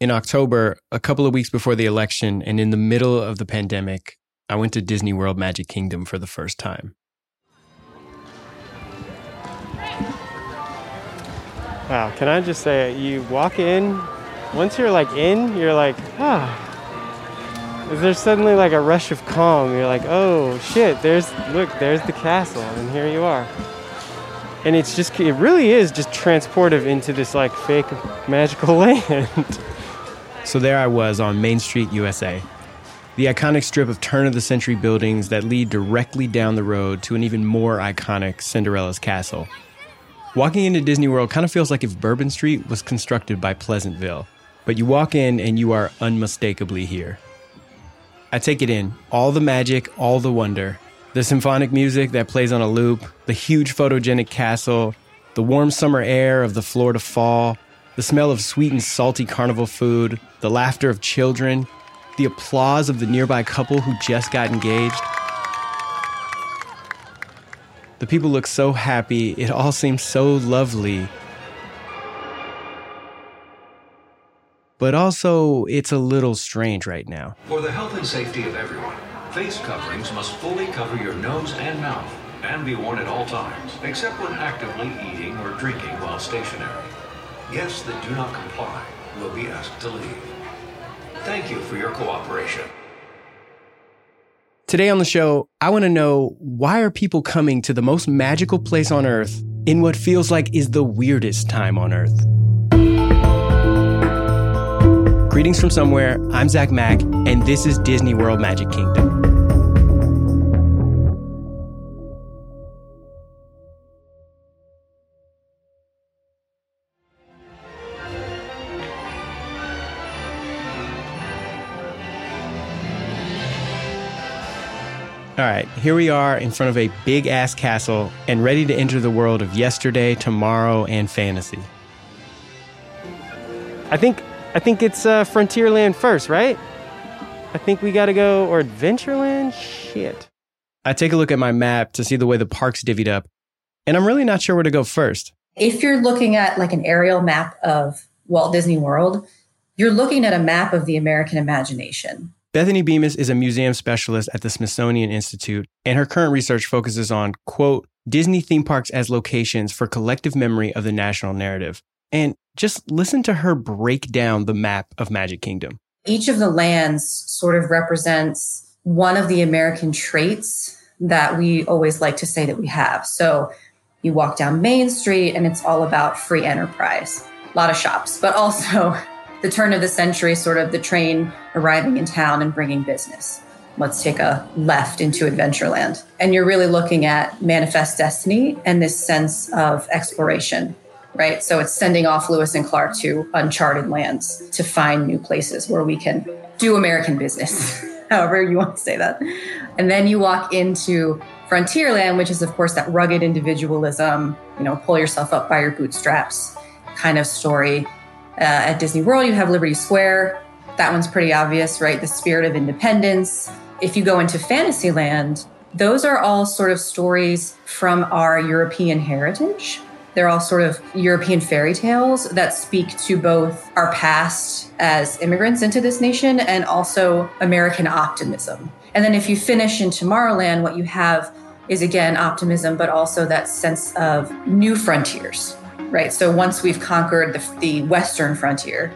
In October, a couple of weeks before the election and in the middle of the pandemic, I went to Disney World Magic Kingdom for the first time. Wow, can I just say, you walk in, once you're like in, you're like, ah. There's suddenly like a rush of calm. You're like, oh shit, there's, look, there's the castle, and here you are. And it's just, it really is just transportive into this like fake magical land. So there I was on Main Street, USA. The iconic strip of turn of the century buildings that lead directly down the road to an even more iconic Cinderella's castle. Walking into Disney World kind of feels like if Bourbon Street was constructed by Pleasantville. But you walk in and you are unmistakably here. I take it in all the magic, all the wonder. The symphonic music that plays on a loop, the huge photogenic castle, the warm summer air of the Florida fall, the smell of sweet and salty carnival food, the laughter of children, the applause of the nearby couple who just got engaged. The people look so happy, it all seems so lovely. But also, it's a little strange right now. For the health and safety of everyone, face coverings must fully cover your nose and mouth and be worn at all times, except when actively eating or drinking while stationary. Guests that do not comply will be asked to leave. Thank you for your cooperation. Today on the show, I want to know why are people coming to the most magical place on earth in what feels like is the weirdest time on earth? Greetings from somewhere. I'm Zach Mack, and this is Disney World Magic Kingdom. All right, here we are in front of a big ass castle and ready to enter the world of yesterday, tomorrow, and fantasy. I think I think it's uh, Frontierland first, right? I think we got to go or Adventureland. Shit. I take a look at my map to see the way the park's divvied up, and I'm really not sure where to go first. If you're looking at like an aerial map of Walt Disney World, you're looking at a map of the American imagination. Bethany Bemis is a museum specialist at the Smithsonian Institute, and her current research focuses on, quote, Disney theme parks as locations for collective memory of the national narrative. And just listen to her break down the map of Magic Kingdom. Each of the lands sort of represents one of the American traits that we always like to say that we have. So you walk down Main Street and it's all about free enterprise, a lot of shops, but also the turn of the century, sort of the train arriving in town and bringing business. Let's take a left into Adventureland. And you're really looking at manifest destiny and this sense of exploration, right? So it's sending off Lewis and Clark to uncharted lands to find new places where we can do American business, however you want to say that. And then you walk into Frontierland, which is, of course, that rugged individualism, you know, pull yourself up by your bootstraps kind of story uh, at Disney World, you have Liberty Square. That one's pretty obvious, right? The spirit of independence. If you go into Fantasyland, those are all sort of stories from our European heritage. They're all sort of European fairy tales that speak to both our past as immigrants into this nation and also American optimism. And then if you finish in Tomorrowland, what you have is again optimism, but also that sense of new frontiers, right? So once we've conquered the, the Western frontier,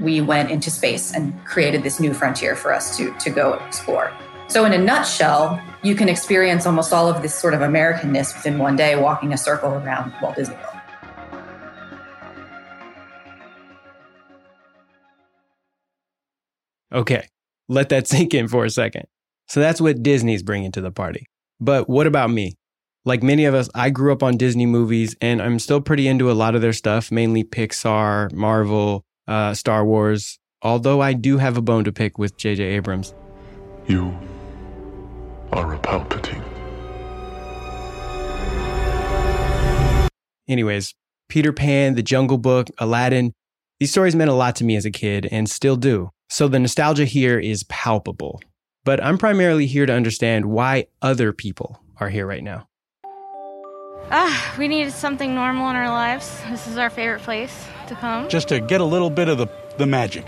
we went into space and created this new frontier for us to, to go explore. So, in a nutshell, you can experience almost all of this sort of Americanness within one day walking a circle around Walt Disney World. Okay, let that sink in for a second. So, that's what Disney's bringing to the party. But what about me? Like many of us, I grew up on Disney movies and I'm still pretty into a lot of their stuff, mainly Pixar, Marvel, uh, Star Wars, although I do have a bone to pick with J.J. Abrams. You are a Palpatine. Anyways, Peter Pan, The Jungle Book, Aladdin, these stories meant a lot to me as a kid and still do. So the nostalgia here is palpable. But I'm primarily here to understand why other people are here right now. Ah, we needed something normal in our lives. This is our favorite place to come. Just to get a little bit of the, the magic.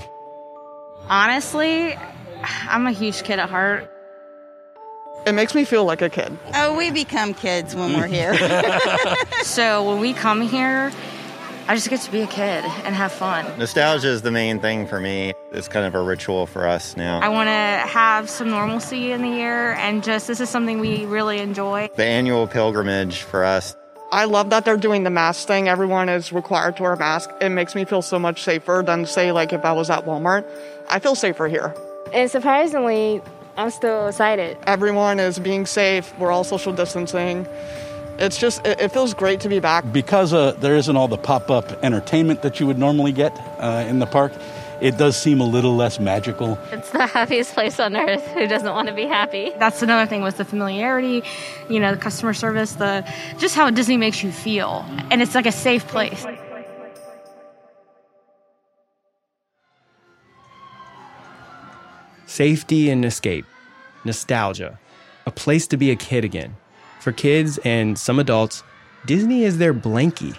Honestly, I'm a huge kid at heart. It makes me feel like a kid. Oh, we become kids when we're here. so when we come here, I just get to be a kid and have fun. Nostalgia is the main thing for me. It's kind of a ritual for us now. I want to have some normalcy in the year, and just this is something we really enjoy. The annual pilgrimage for us. I love that they're doing the mask thing. Everyone is required to wear a mask. It makes me feel so much safer than, say, like if I was at Walmart. I feel safer here. And surprisingly, I'm still excited. Everyone is being safe. We're all social distancing. It's just, it, it feels great to be back. Because uh, there isn't all the pop up entertainment that you would normally get uh, in the park, it does seem a little less magical. It's the happiest place on earth. Who doesn't want to be happy? That's another thing was the familiarity, you know, the customer service, the just how Disney makes you feel. And it's like a safe place. Safety and escape, nostalgia, a place to be a kid again. For kids and some adults, Disney is their blankie.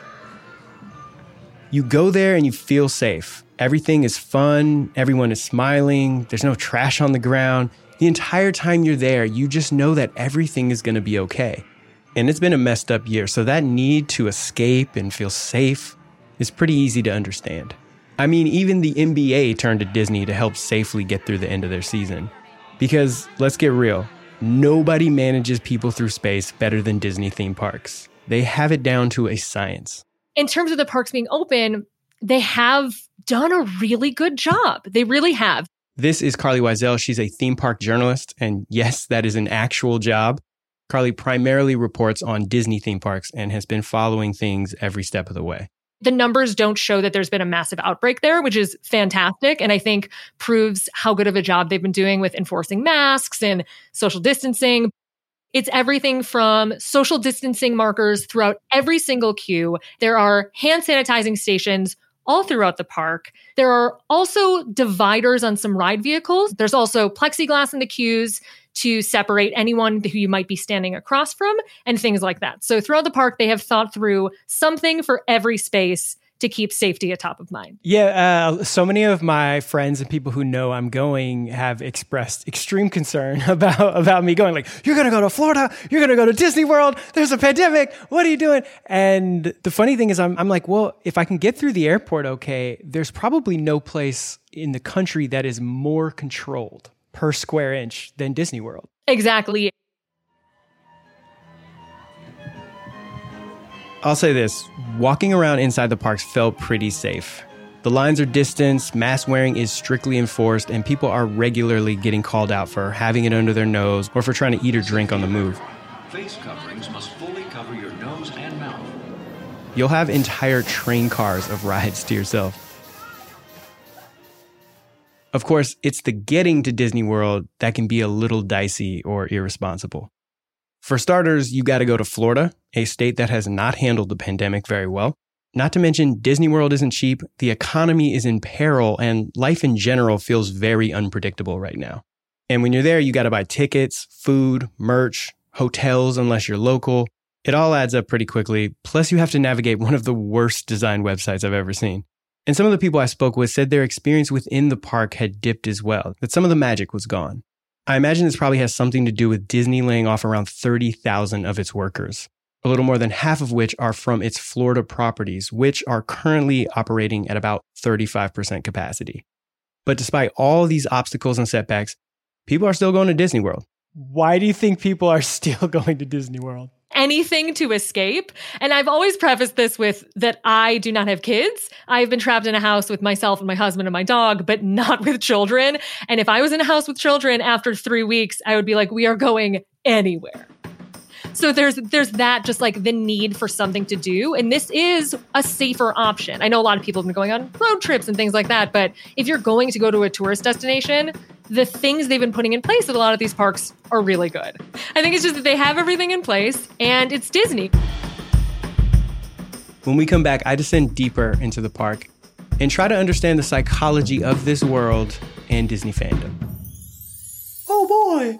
You go there and you feel safe. Everything is fun, everyone is smiling, there's no trash on the ground. The entire time you're there, you just know that everything is going to be okay. And it's been a messed up year, so that need to escape and feel safe is pretty easy to understand. I mean, even the NBA turned to Disney to help safely get through the end of their season. Because let's get real, nobody manages people through space better than Disney theme parks. They have it down to a science. In terms of the parks being open, they have done a really good job. They really have. This is Carlye Wisel. She's a theme park journalist. And yes, that is an actual job. Carlye primarily reports on Disney theme parks and has been following things every step of the way. The numbers don't show that there's been a massive outbreak there, which is fantastic. And I think proves how good of a job they've been doing with enforcing masks and social distancing. It's everything from social distancing markers throughout every single queue. There are hand sanitizing stations all throughout the park. There are also dividers on some ride vehicles. There's also plexiglass in the queues to separate anyone who you might be standing across from and things like that. So throughout the park, they have thought through something for every space to keep safety atop of mind. Yeah, uh, so many of my friends and people who know I'm going have expressed extreme concern about about me going. Like, you're gonna go to Florida, you're gonna go to Disney World. There's a pandemic. What are you doing? And the funny thing is, I'm I'm like, well, if I can get through the airport okay, there's probably no place in the country that is more controlled per square inch than Disney World. Exactly. I'll say this walking around inside the parks felt pretty safe. The lines are distanced, mask wearing is strictly enforced, and people are regularly getting called out for having it under their nose or for trying to eat or drink on the move. Face coverings must fully cover your nose and mouth. You'll have entire train cars of rides to yourself. Of course, it's the getting to Disney World that can be a little dicey or irresponsible. For starters, you got to go to Florida, a state that has not handled the pandemic very well. Not to mention, Disney World isn't cheap, the economy is in peril, and life in general feels very unpredictable right now. And when you're there, you got to buy tickets, food, merch, hotels, unless you're local. It all adds up pretty quickly. Plus, you have to navigate one of the worst designed websites I've ever seen. And some of the people I spoke with said their experience within the park had dipped as well, that some of the magic was gone. I imagine this probably has something to do with Disney laying off around 30,000 of its workers a little more than half of which are from its Florida properties, which are currently operating at about 35% capacity. But despite all these obstacles and setbacks, people are still going to Disney World. Why do you think people are still going to Disney World? Anything to escape. And I've always prefaced this with that I do not have kids. I've been trapped in a house with myself and my husband and my dog, but not with children. And if I was in a house with children after three weeks, I would be like, we are going anywhere. So there's there's that just like the need for something to do and this is a safer option. I know a lot of people have been going on road trips and things like that, but if you're going to go to a tourist destination, the things they've been putting in place at a lot of these parks are really good. I think it's just that they have everything in place and it's Disney. When we come back, I descend deeper into the park and try to understand the psychology of this world and Disney fandom. Oh boy!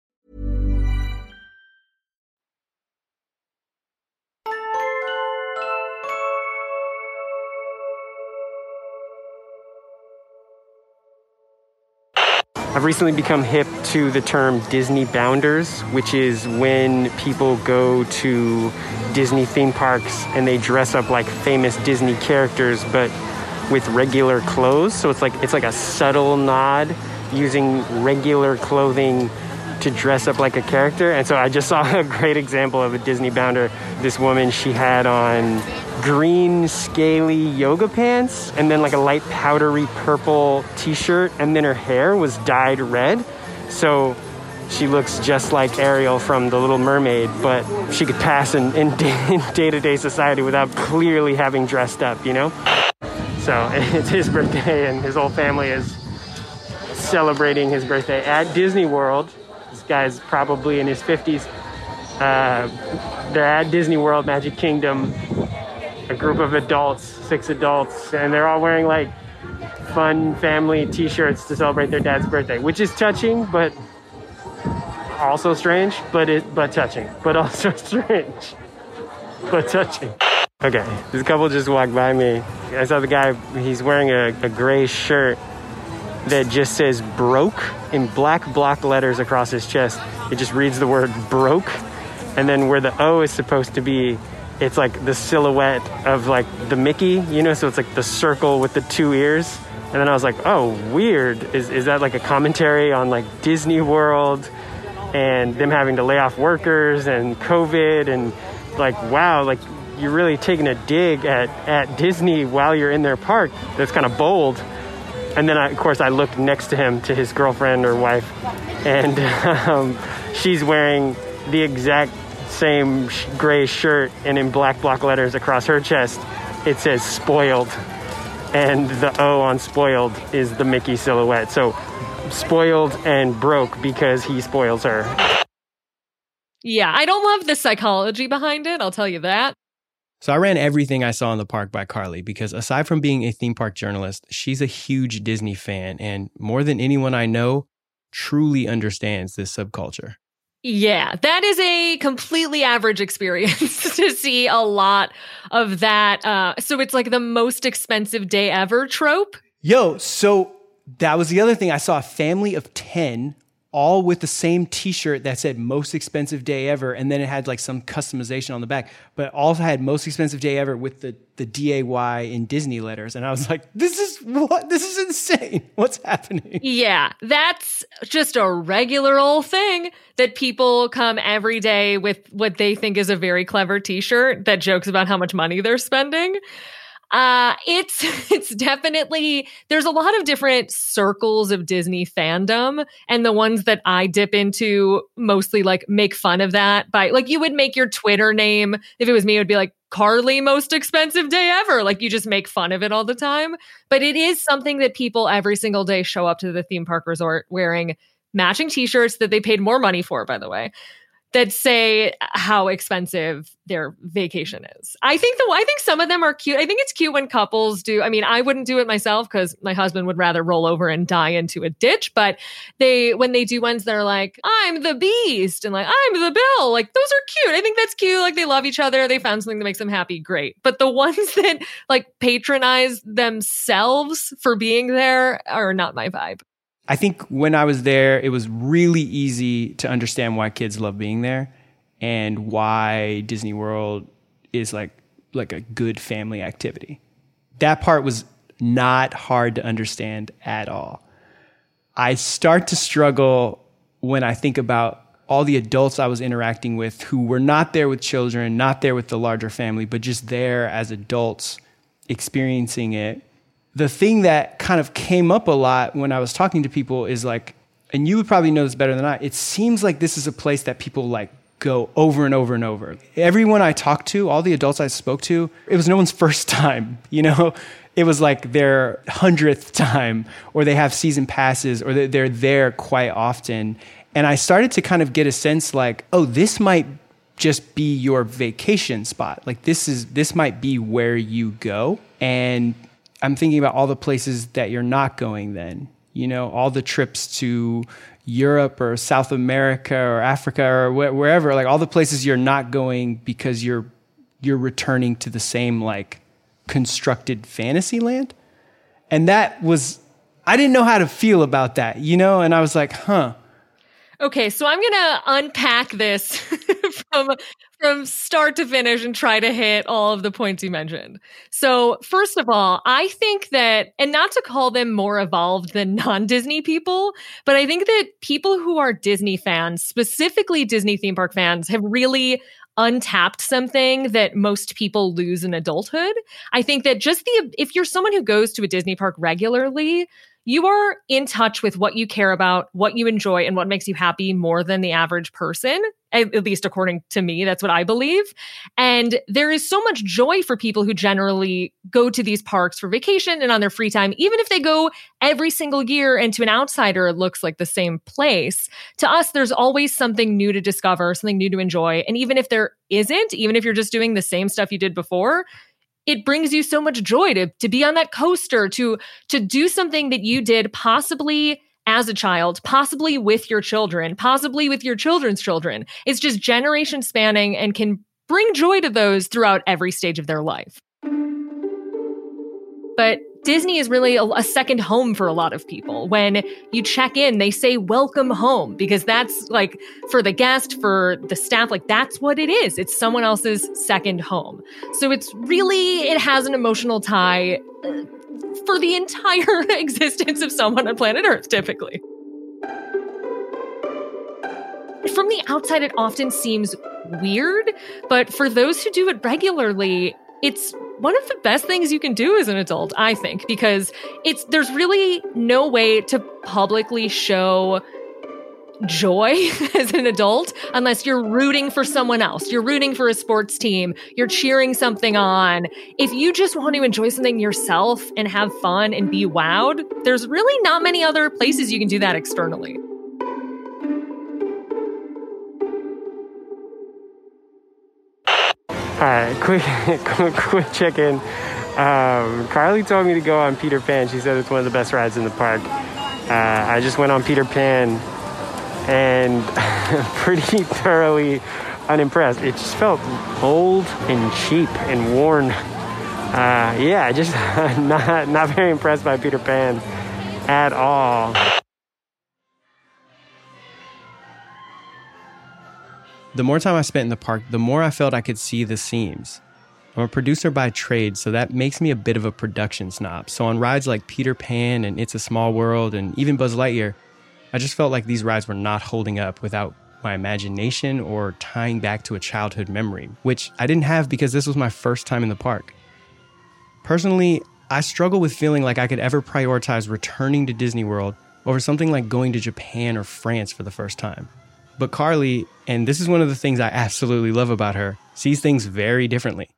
I've recently become hip to the term Disney bounders, which is when people go to Disney theme parks and they dress up like famous Disney characters, but with regular clothes. So it's like it's like a subtle nod using regular clothing to dress up like a character. And so I just saw a great example of a Disney bounder. This woman, she had on green scaly yoga pants and then like a light powdery purple t-shirt and then her hair was dyed red. So she looks just like Ariel from The Little Mermaid, but she could pass in, in day-to-day society without clearly having dressed up, you know? So it's his birthday and his whole family is celebrating his birthday at Disney World. This guy's probably in his 50s. Uh, they're at Disney World, Magic Kingdom, a group of adults, six adults, and they're all wearing like fun family t-shirts to celebrate their dad's birthday, which is touching, but also strange, but it but touching, but also strange, but touching. Okay, this couple just walked by me. I saw the guy, he's wearing a, a gray shirt that just says broke in black block letters across his chest. It just reads the word broke. And then where the O is supposed to be, it's like the silhouette of like the Mickey, you know, so it's like the circle with the two ears. And then I was like, oh, weird. Is, is that like a commentary on like Disney World and them having to lay off workers and COVID and like, wow, like you're really taking a dig at, at Disney while you're in their park. That's kind of bold. And then, I, of course, I looked next to him to his girlfriend or wife, and um, she's wearing the exact same sh- gray shirt, and in black block letters across her chest, it says spoiled. And the O on spoiled is the Mickey silhouette. So, spoiled and broke because he spoils her. Yeah, I don't love the psychology behind it, I'll tell you that. So I ran everything I saw in the park by Carlye because aside from being a theme park journalist, she's a huge Disney fan and more than anyone I know, truly understands this subculture. Yeah, that is a completely average experience to see a lot of that. Uh, so it's like the most expensive day ever trope. Yo, so that was the other thing. I saw a family of 10 all with the same t-shirt that said most expensive day ever and then it had like some customization on the back but also had most expensive day ever with the the day in disney letters and i was like this is what this is insane what's happening Yeah, that's just a regular old thing that people come every day with what they think is a very clever t-shirt that jokes about how much money they're spending. Uh it's it's definitely there's a lot of different circles of Disney fandom and the ones that I dip into mostly like make fun of that by like you would make your Twitter name if it was me it would be like Carlye most expensive day ever like you just make fun of it all the time. But it is something that people every single day show up to the theme park resort wearing matching t-shirts that they paid more money for by the way that say how expensive their vacation is. I think the I think some of them are cute. I think it's cute when couples do. I mean, I wouldn't do it myself because my husband would rather roll over and die into a ditch. But they when they do ones that are like, I'm the beast and like I'm the bill, like those are cute. I think that's cute. Like they love each other. They found something that makes them happy. Great. But the ones that like patronize themselves for being there are not my vibe. I think when I was there, it was really easy to understand why kids love being there and why Disney World is like like a good family activity. That part was not hard to understand at all. I start to struggle when I think about all the adults I was interacting with who were not there with children, not there with the larger family, but just there as adults experiencing it the thing that kind of came up a lot when I was talking to people is like and you would probably know this better than I, it seems like this is a place that people like go over and over and over. Everyone I talked to, all the adults I spoke to, it was no one's first time, you know? It was like their hundredth time, or they have season passes, or they're there quite often. And I started to kind of get a sense like, oh, this might just be your vacation spot. Like this is this might be where you go. And I'm thinking about all the places that you're not going then. You know, all the trips to Europe or South America or Africa or wh- wherever, like all the places you're not going because you're you're returning to the same like constructed fantasy land. And that was I didn't know how to feel about that, you know, and I was like, "Huh, Okay, so I'm going to unpack this from from start to finish and try to hit all of the points you mentioned. So, first of all, I think that and not to call them more evolved than non-Disney people, but I think that people who are Disney fans, specifically Disney theme park fans, have really untapped something that most people lose in adulthood. I think that just the if you're someone who goes to a Disney park regularly, you are in touch with what you care about, what you enjoy, and what makes you happy more than the average person. At least according to me, that's what I believe. And there is so much joy for people who generally go to these parks for vacation and on their free time, even if they go every single year and to an outsider, it looks like the same place. To us, there's always something new to discover, something new to enjoy. And even if there isn't, even if you're just doing the same stuff you did before, it brings you so much joy to to be on that coaster to to do something that you did possibly as a child, possibly with your children, possibly with your children's children. It's just generation spanning and can bring joy to those throughout every stage of their life. But Disney is really a, a, second home for a lot of people. When you check in, they say welcome home because that's like for the guest, for the staff, like that's what it is. It's someone else's second home. So it's really, it has an emotional tie uh, for the entire existence of someone on planet Earth, typically. From the outside, it often seems weird, but for those who do it regularly, it's one of the best things you can do as an adult, I think, because it's there's really no way to publicly show joy as an adult unless you're rooting for someone else. You're rooting for a sports team, you're cheering something on. If you just want to enjoy something yourself and have fun and be wowed, there's really not many other places you can do that externally. Right, quick, quick check in. Um, Carlye told me to go on Peter Pan. She said it's one of the best rides in the park. Uh, I just went on Peter Pan and pretty thoroughly unimpressed. It just felt old and cheap and worn. Uh, yeah, just not not very impressed by Peter Pan at all. The more time I spent in the park, the more I felt I could see the seams. I'm a producer by trade, so that makes me a bit of a production snob. So on rides like Peter Pan and It's a Small World and even Buzz Lightyear, I just felt like these rides were not holding up without my imagination or tying back to a childhood memory, which I didn't have because this was my first time in the park. Personally, I struggle with feeling like I could ever prioritize returning to Disney World over something like going to Japan or France for the first time. But Carlye, and this is one of the things I absolutely love about her, sees things very differently.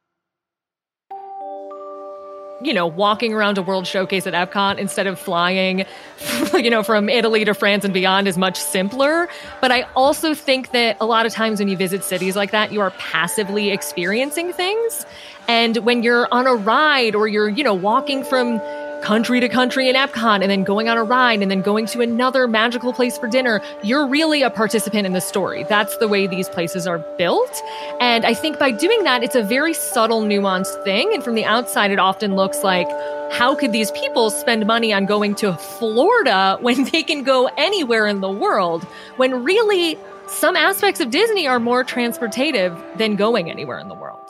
You know, walking around a world showcase at Epcot instead of flying, you know, from Italy to France and beyond is much simpler. But I also think that a lot of times when you visit cities like that, you are passively experiencing things. And when you're on a ride or you're, you know, walking from country to country in Epcot and then going on a ride and then going to another magical place for dinner, you're really a participant in the story. That's the way these places are built. And I think by doing that, it's a very subtle, nuanced thing. And from the outside, it often looks like, how could these people spend money on going to Florida when they can go anywhere in the world? When really, some aspects of Disney are more transportative than going anywhere in the world.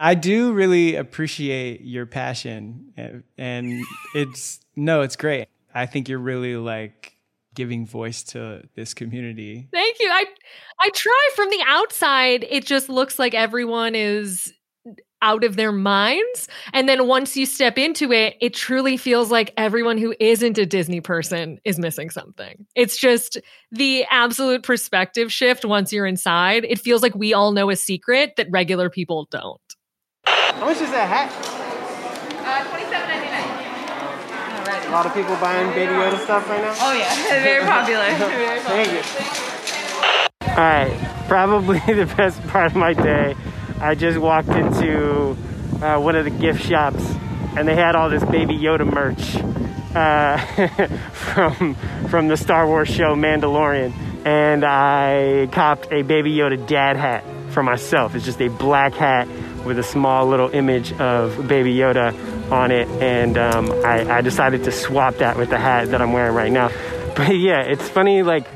I do really appreciate your passion, eh, and it's no, it's great. I think you're really like giving voice to this community. Thank you. I I try from the outside. It just looks like everyone is out of their minds. And then once you step into it, it truly feels like everyone who isn't a Disney person is missing something. It's just the absolute perspective shift once you're inside. It feels like we all know a secret that regular people don't. How much is that hat? Uh, twenty-seven ninety-nine. A lot of people buying Baby Yoda stuff right now. Oh yeah, very popular. Very popular. Thank you. All right, probably the best part of my day. I just walked into uh, one of the gift shops, and they had all this Baby Yoda merch uh, from from the Star Wars show Mandalorian, and I copped a Baby Yoda dad hat for myself. It's just a black hat with a small little image of Baby Yoda on it, and um, I, I decided to swap that with the hat that I'm wearing right now. But yeah, it's funny. Like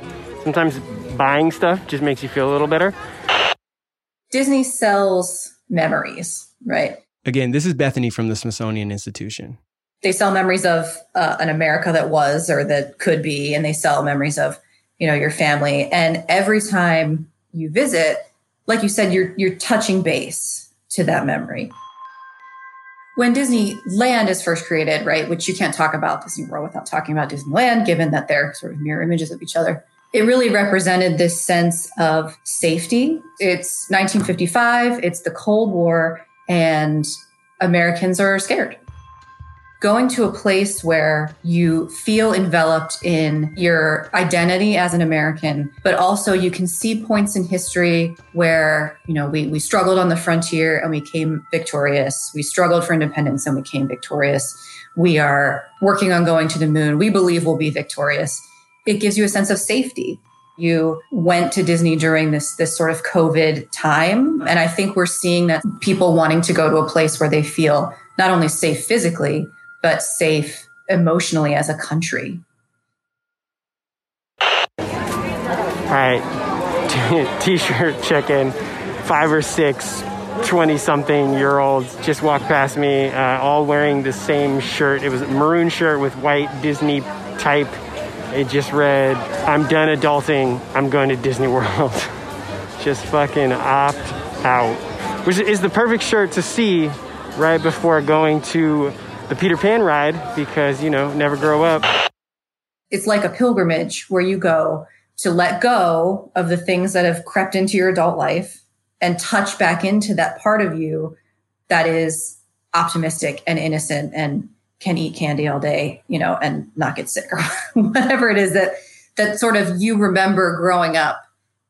sometimes buying stuff just makes you feel a little better. Disney sells memories, right? Again, this is Bethany from the Smithsonian Institution. They sell memories of uh, an America that was or that could be, and they sell memories of, you know, your family. And every time you visit, like you said, you're you're touching base to that memory. When Disneyland is first created, right, which you can't talk about Disney World without talking about Disneyland, given that they're sort of mirror images of each other it really represented this sense of safety. It's 1955, it's the Cold War, and Americans are scared. Going to a place where you feel enveloped in your identity as an American, but also you can see points in history where, you know, we, we struggled on the frontier and we came victorious. We struggled for independence and we came victorious. We are working on going to the moon. We believe we'll be victorious it gives you a sense of safety. You went to Disney during this this sort of COVID time, and I think we're seeing that people wanting to go to a place where they feel not only safe physically but safe emotionally as a country. All right, t-shirt check-in. Five or six 20 something year olds just walked past me, uh, all wearing the same shirt. It was a maroon shirt with white Disney type it just read, I'm done adulting, I'm going to Disney World. just fucking opt out. Which is the perfect shirt to see right before going to the Peter Pan ride because, you know, never grow up. It's like a pilgrimage where you go to let go of the things that have crept into your adult life and touch back into that part of you that is optimistic and innocent and can eat candy all day, you know, and not get sick or whatever it is that that sort of you remember growing up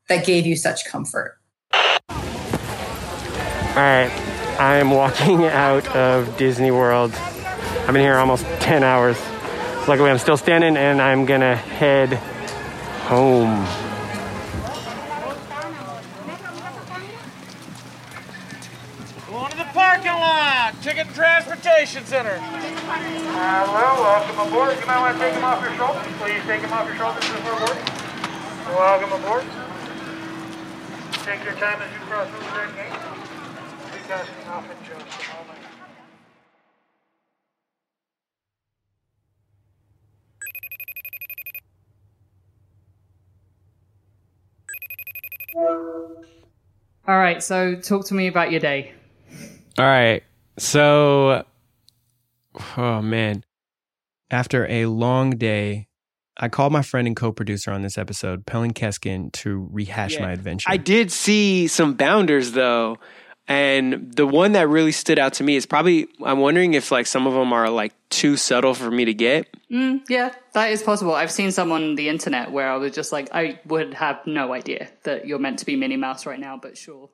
that gave you such comfort. All right, I am walking out of Disney World. I've been here almost 10 hours. Luckily, I'm still standing and I'm gonna head home. Going to the parking lot, Ticket and Transportation Center. Hello, welcome aboard. You might want to take them off your shoulders. Please take them off your shoulders before boarding. Welcome aboard. Take your time as you cross through the red gate. Be casting off in just a moment. All right, so talk to me about your day. All right. So, oh man. After a long day, I called my friend and co producer on this episode, Pelin Keskin, to rehash Yeah. my adventure. I did see some bounders though, and the one that really stood out to me is probably I'm wondering if like some of them are like too subtle for me to get. Mm, yeah, that is possible. I've seen some on the internet where I was just like, I would have no idea that you're meant to be Minnie Mouse right now, but sure.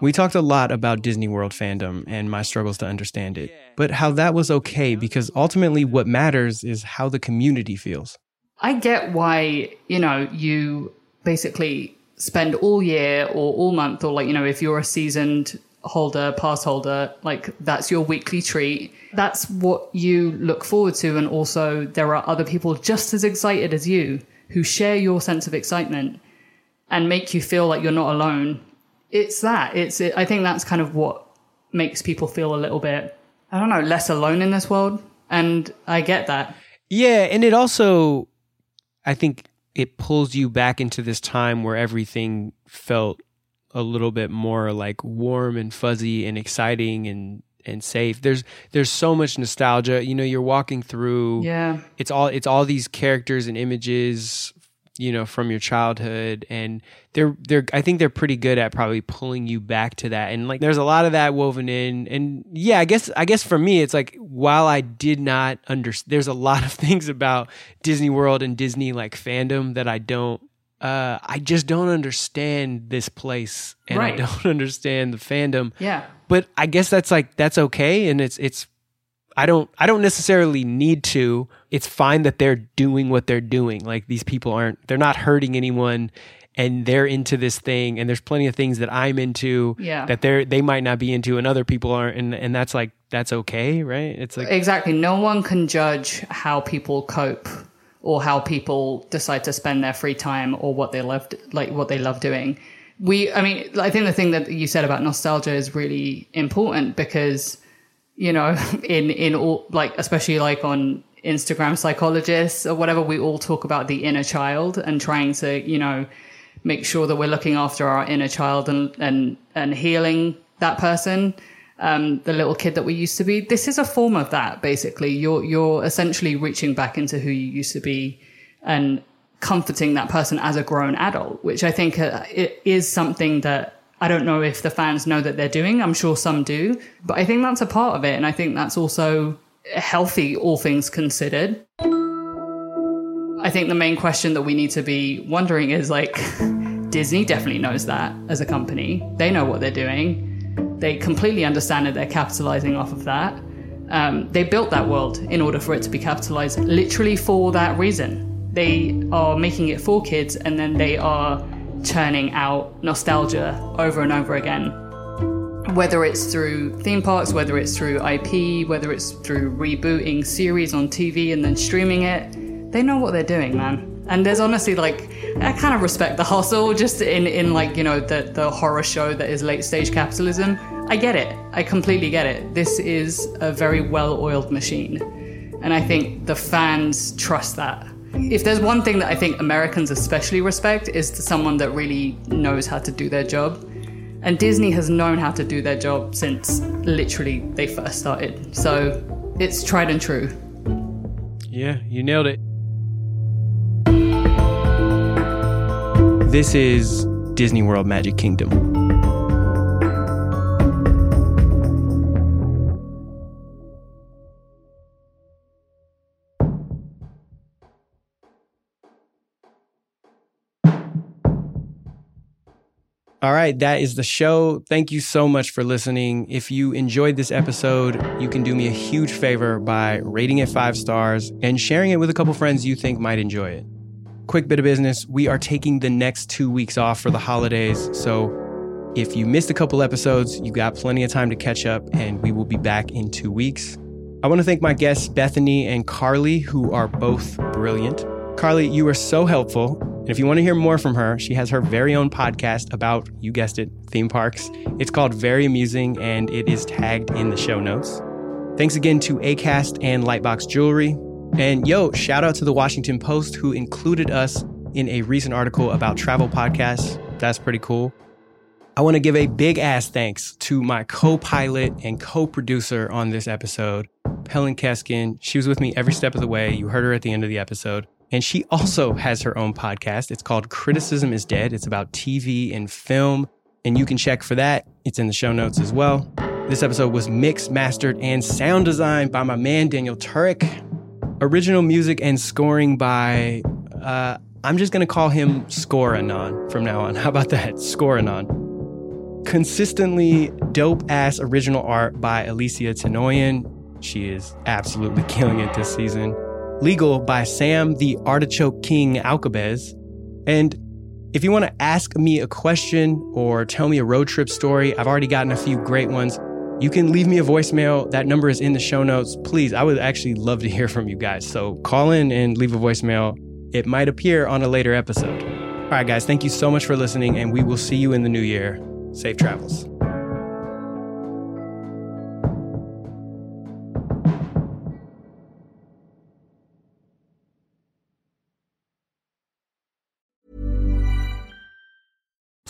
We talked a lot about Disney World fandom and my struggles to understand it, but how that was okay because ultimately what matters is how the community feels. I get why, you know, you basically spend all year or all month, or like, you know, if you're a seasoned holder, pass holder, like that's your weekly treat. That's what you look forward to. And also, there are other people just as excited as you who share your sense of excitement and make you feel like you're not alone. It's that. It's, it, I think that's kind of what makes people feel a little bit, I don't know, less alone in this world. And I get that. Yeah, and it also, I think it pulls you back into this time where everything felt a little bit more like warm and fuzzy and exciting and and safe. There's there's so much nostalgia. You know, you're walking through Yeah. it's all it's all these characters and images you know from your childhood and they're they're I think they're pretty good at probably pulling you back to that and like there's a lot of that woven in and yeah I guess I guess for me it's like while I did not understand there's a lot of things about Disney World and Disney like fandom that I don't uh I just don't understand this place and Right. I don't understand the fandom Yeah. but I guess that's like that's okay and it's it's I don't I don't necessarily need to. It's fine that they're doing what they're doing. Like these people aren't they're not hurting anyone and they're into this thing and there's plenty of things that I'm into Yeah. that they're they might not be into and other people aren't and and that's like that's okay, right? It's like Exactly. No one can judge how people cope or how people decide to spend their free time or what they love, like what they love doing. We, I mean, I think the thing that you said about nostalgia is really important because, you know, in, in all, like, especially like on Instagram psychologists or whatever, we all talk about the inner child and trying to, you know, make sure that we're looking after our inner child and, and, and healing that person um, the little kid that we used to be. This is a form of that, basically. You're you're essentially reaching back into who you used to be and comforting that person as a grown adult, which I think uh, it is something that I don't know if the fans know that they're doing. I'm sure some do, but I think that's a part of it, and I think that's also healthy, all things considered. I think the main question that we need to be wondering is like, Disney definitely knows that as a company. They know what they're doing. They completely understand that they're capitalizing off of that. Um, they built that world in order for it to be capitalized literally for that reason. They are making it for kids and then they are churning out nostalgia over and over again. Whether it's through theme parks, whether it's through IP, whether it's through rebooting series on TV and then streaming it, they know what they're doing, man. And there's honestly like I kind of respect the hustle just in in like, you know, the the horror show that is late stage capitalism. I get it. I completely get it. This is a very well-oiled machine. And I think the fans trust that. If there's one thing that I think Americans especially respect is to someone that really knows how to do their job. And Disney has known how to do their job since literally they first started. So it's tried and true. Yeah, you nailed it. This is Disney World Magic Kingdom. All right, that is the show. Thank you so much for listening. If you enjoyed this episode, you can do me a huge favor by rating it five stars and sharing it with a couple friends you think might enjoy it. Quick bit of business we are taking the next two weeks off for the holidays. So if you missed a couple episodes, you got plenty of time to catch up, and we will be back in two weeks. I want to thank my guests, Bethany and Carlye, who are both brilliant. Carlye, you were so helpful. And if you want to hear more from her, she has her very own podcast about, you guessed it, theme parks. It's called Very Amusing and it is tagged in the show notes. Thanks again to ACAST and Lightbox Jewelry. And yo, shout out to the Washington Post who included us in a recent article about travel podcasts. That's pretty cool. I want to give a big ass thanks to my co pilot and co producer on this episode, Pelin Keskin. She was with me every step of the way. You heard her at the end of the episode. And she also has her own podcast. It's called Criticism is Dead. It's about TV and film. And you can check for that. It's in the show notes as well. This episode was mixed, mastered, and sound designed by my man, Daniel Turek. Original music and scoring by, uh, I'm just going to call him Scoreanon from now on. How about that? Scoreanon. Consistently dope ass original art by Alicia Tenoyan. She is absolutely killing it this season. Legal by Sam the Artichoke King Alcabez. And if you want to ask me a question or tell me a road trip story, I've already gotten a few great ones. You can leave me a voicemail. That number is in the show notes. Please, I would actually love to hear from you guys. So call in and leave a voicemail. It might appear on a later episode. All right, guys, thank you so much for listening, and we will see you in the new year. Safe travels.